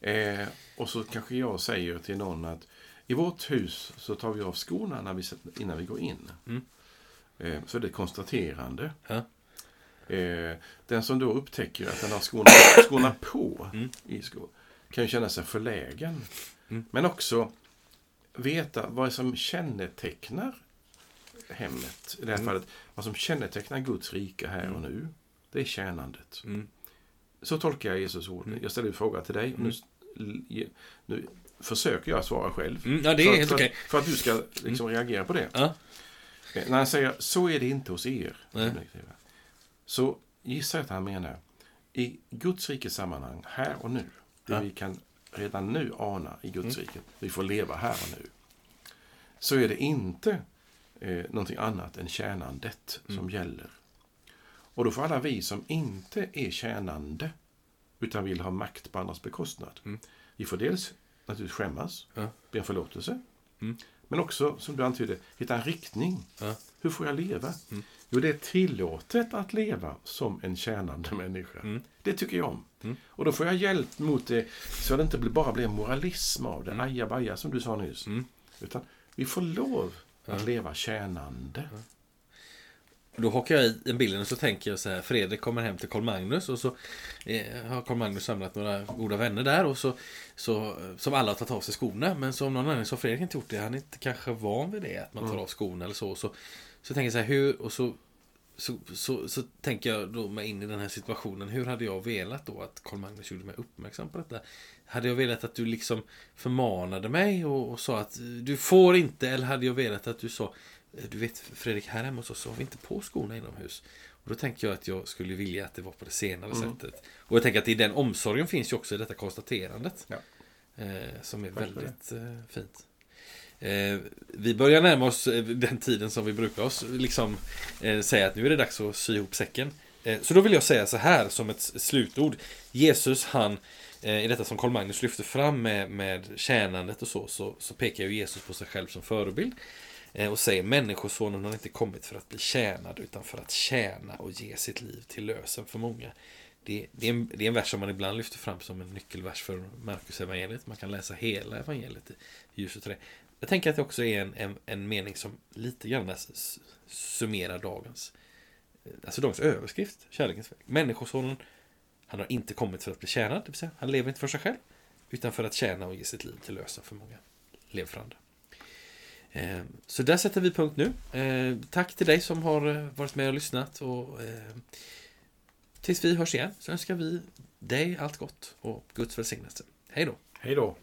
Eh, och så kanske jag säger till någon att i vårt hus så tar vi av skorna när vi, innan vi går in. Mm. Eh, så det är ett konstaterande. Ja. Eh, den som då upptäcker att den har skorna, [coughs] skorna på Mm. i skor kan ju känna sig förlägen. Mm. Men också veta vad som kännetecknar hemmet. I det här Mm. fallet, vad som kännetecknar Guds rike här och nu. Det är tjänandet. Mm. Så tolkar jag Jesus ord. Mm. Jag ställer en fråga till dig. Och nu, nu försöker jag svara själv. Mm, ja, det är för, helt för, okej. Mm. för att du ska liksom reagera på det. Ja. Eh, När han säger så är det inte hos er. Nej. Så gissar jag att han menar i Guds rikes sammanhang, här och nu. Det Ja. Mm. vi kan redan nu ana i Guds rike. Vi får leva här och nu. Så är det inte eh, någonting annat än tjänandet Mm. som gäller. Och då får alla vi som inte är tjänande utan vill ha makt på andras bekostnad. Mm. Vi får dels naturligtvis skämmas, Ja. be om förlåtelse. Mm. Men också, som du antydde, hitta en riktning. Ja. Hur får jag leva? Mm. Jo, det är tillåtet att leva som en tjänande människa. Mm. Det tycker jag om. Mm. Och då får jag hjälp mot det så det inte bara blir moralism av det. Mm. Ajabaja som du sa nyss. Mm. Utan vi får lov att leva tjänande. Då hakar jag i en bilden och så tänker jag så här. Fredrik kommer hem till Karl Magnus och så eh, har Karl Magnus samlat några goda vänner där och så, så som alla har tagit av sig skorna. Men som någon anledning så har Fredrik inte gjort det. Han är inte kanske van vid det. Att man tar Mm. av skorna eller så. Så, så tänker jag så här. Hur, och så, så, så, så tänker jag då mig in i den här situationen. Hur hade jag velat då att Karl Magnus gjorde mig uppmärksam på detta? Hade jag velat att du liksom förmanade mig och, och sa att du får inte? Eller hade jag velat att du sa du vet Fredrik, här hemma hos oss så har vi inte på skorna inomhus. Och då tänker jag att jag skulle vilja att det var på det senare Mm. sättet. Och jag tänker att i den omsorgen finns ju också i detta konstaterandet. Ja. Eh, som är Tack för väldigt eh, fint. Eh, vi börjar närma oss eh, den tiden som vi brukar oss liksom eh, säga att nu är det dags att sy ihop säcken. Eh, så då vill jag säga så här som ett slutord. Jesus han eh, i detta som Karl Magnus lyfter fram med, med tjänandet och så, så, så pekar ju Jesus på sig själv som förebild. Eh, och säger Människosonen har inte kommit för att bli tjänad utan för att tjäna och ge sitt liv till lösen för många. Det, det, är en, det är en vers som man ibland lyfter fram som en nyckelvers för Marcus evangeliet. Man kan läsa hela evangeliet i ljuset av det. Jag tänker att det också är en, en, en mening som lite grann summerar dagens eh, Alltså dagens överskrift, kärlekens väg. Människosonen, han har inte kommit för att bli tjänad, det vill säga han lever inte för sig själv, utan för att tjäna och ge sitt liv till lösen för många. Lev för andra. Ehm, så där sätter vi punkt nu. Ehm, tack till dig som har eh, varit med och lyssnat. Och, ehm, tills vi hörs igen så önskar vi dig allt gott och Guds välsignelse. Hej då! Hej då!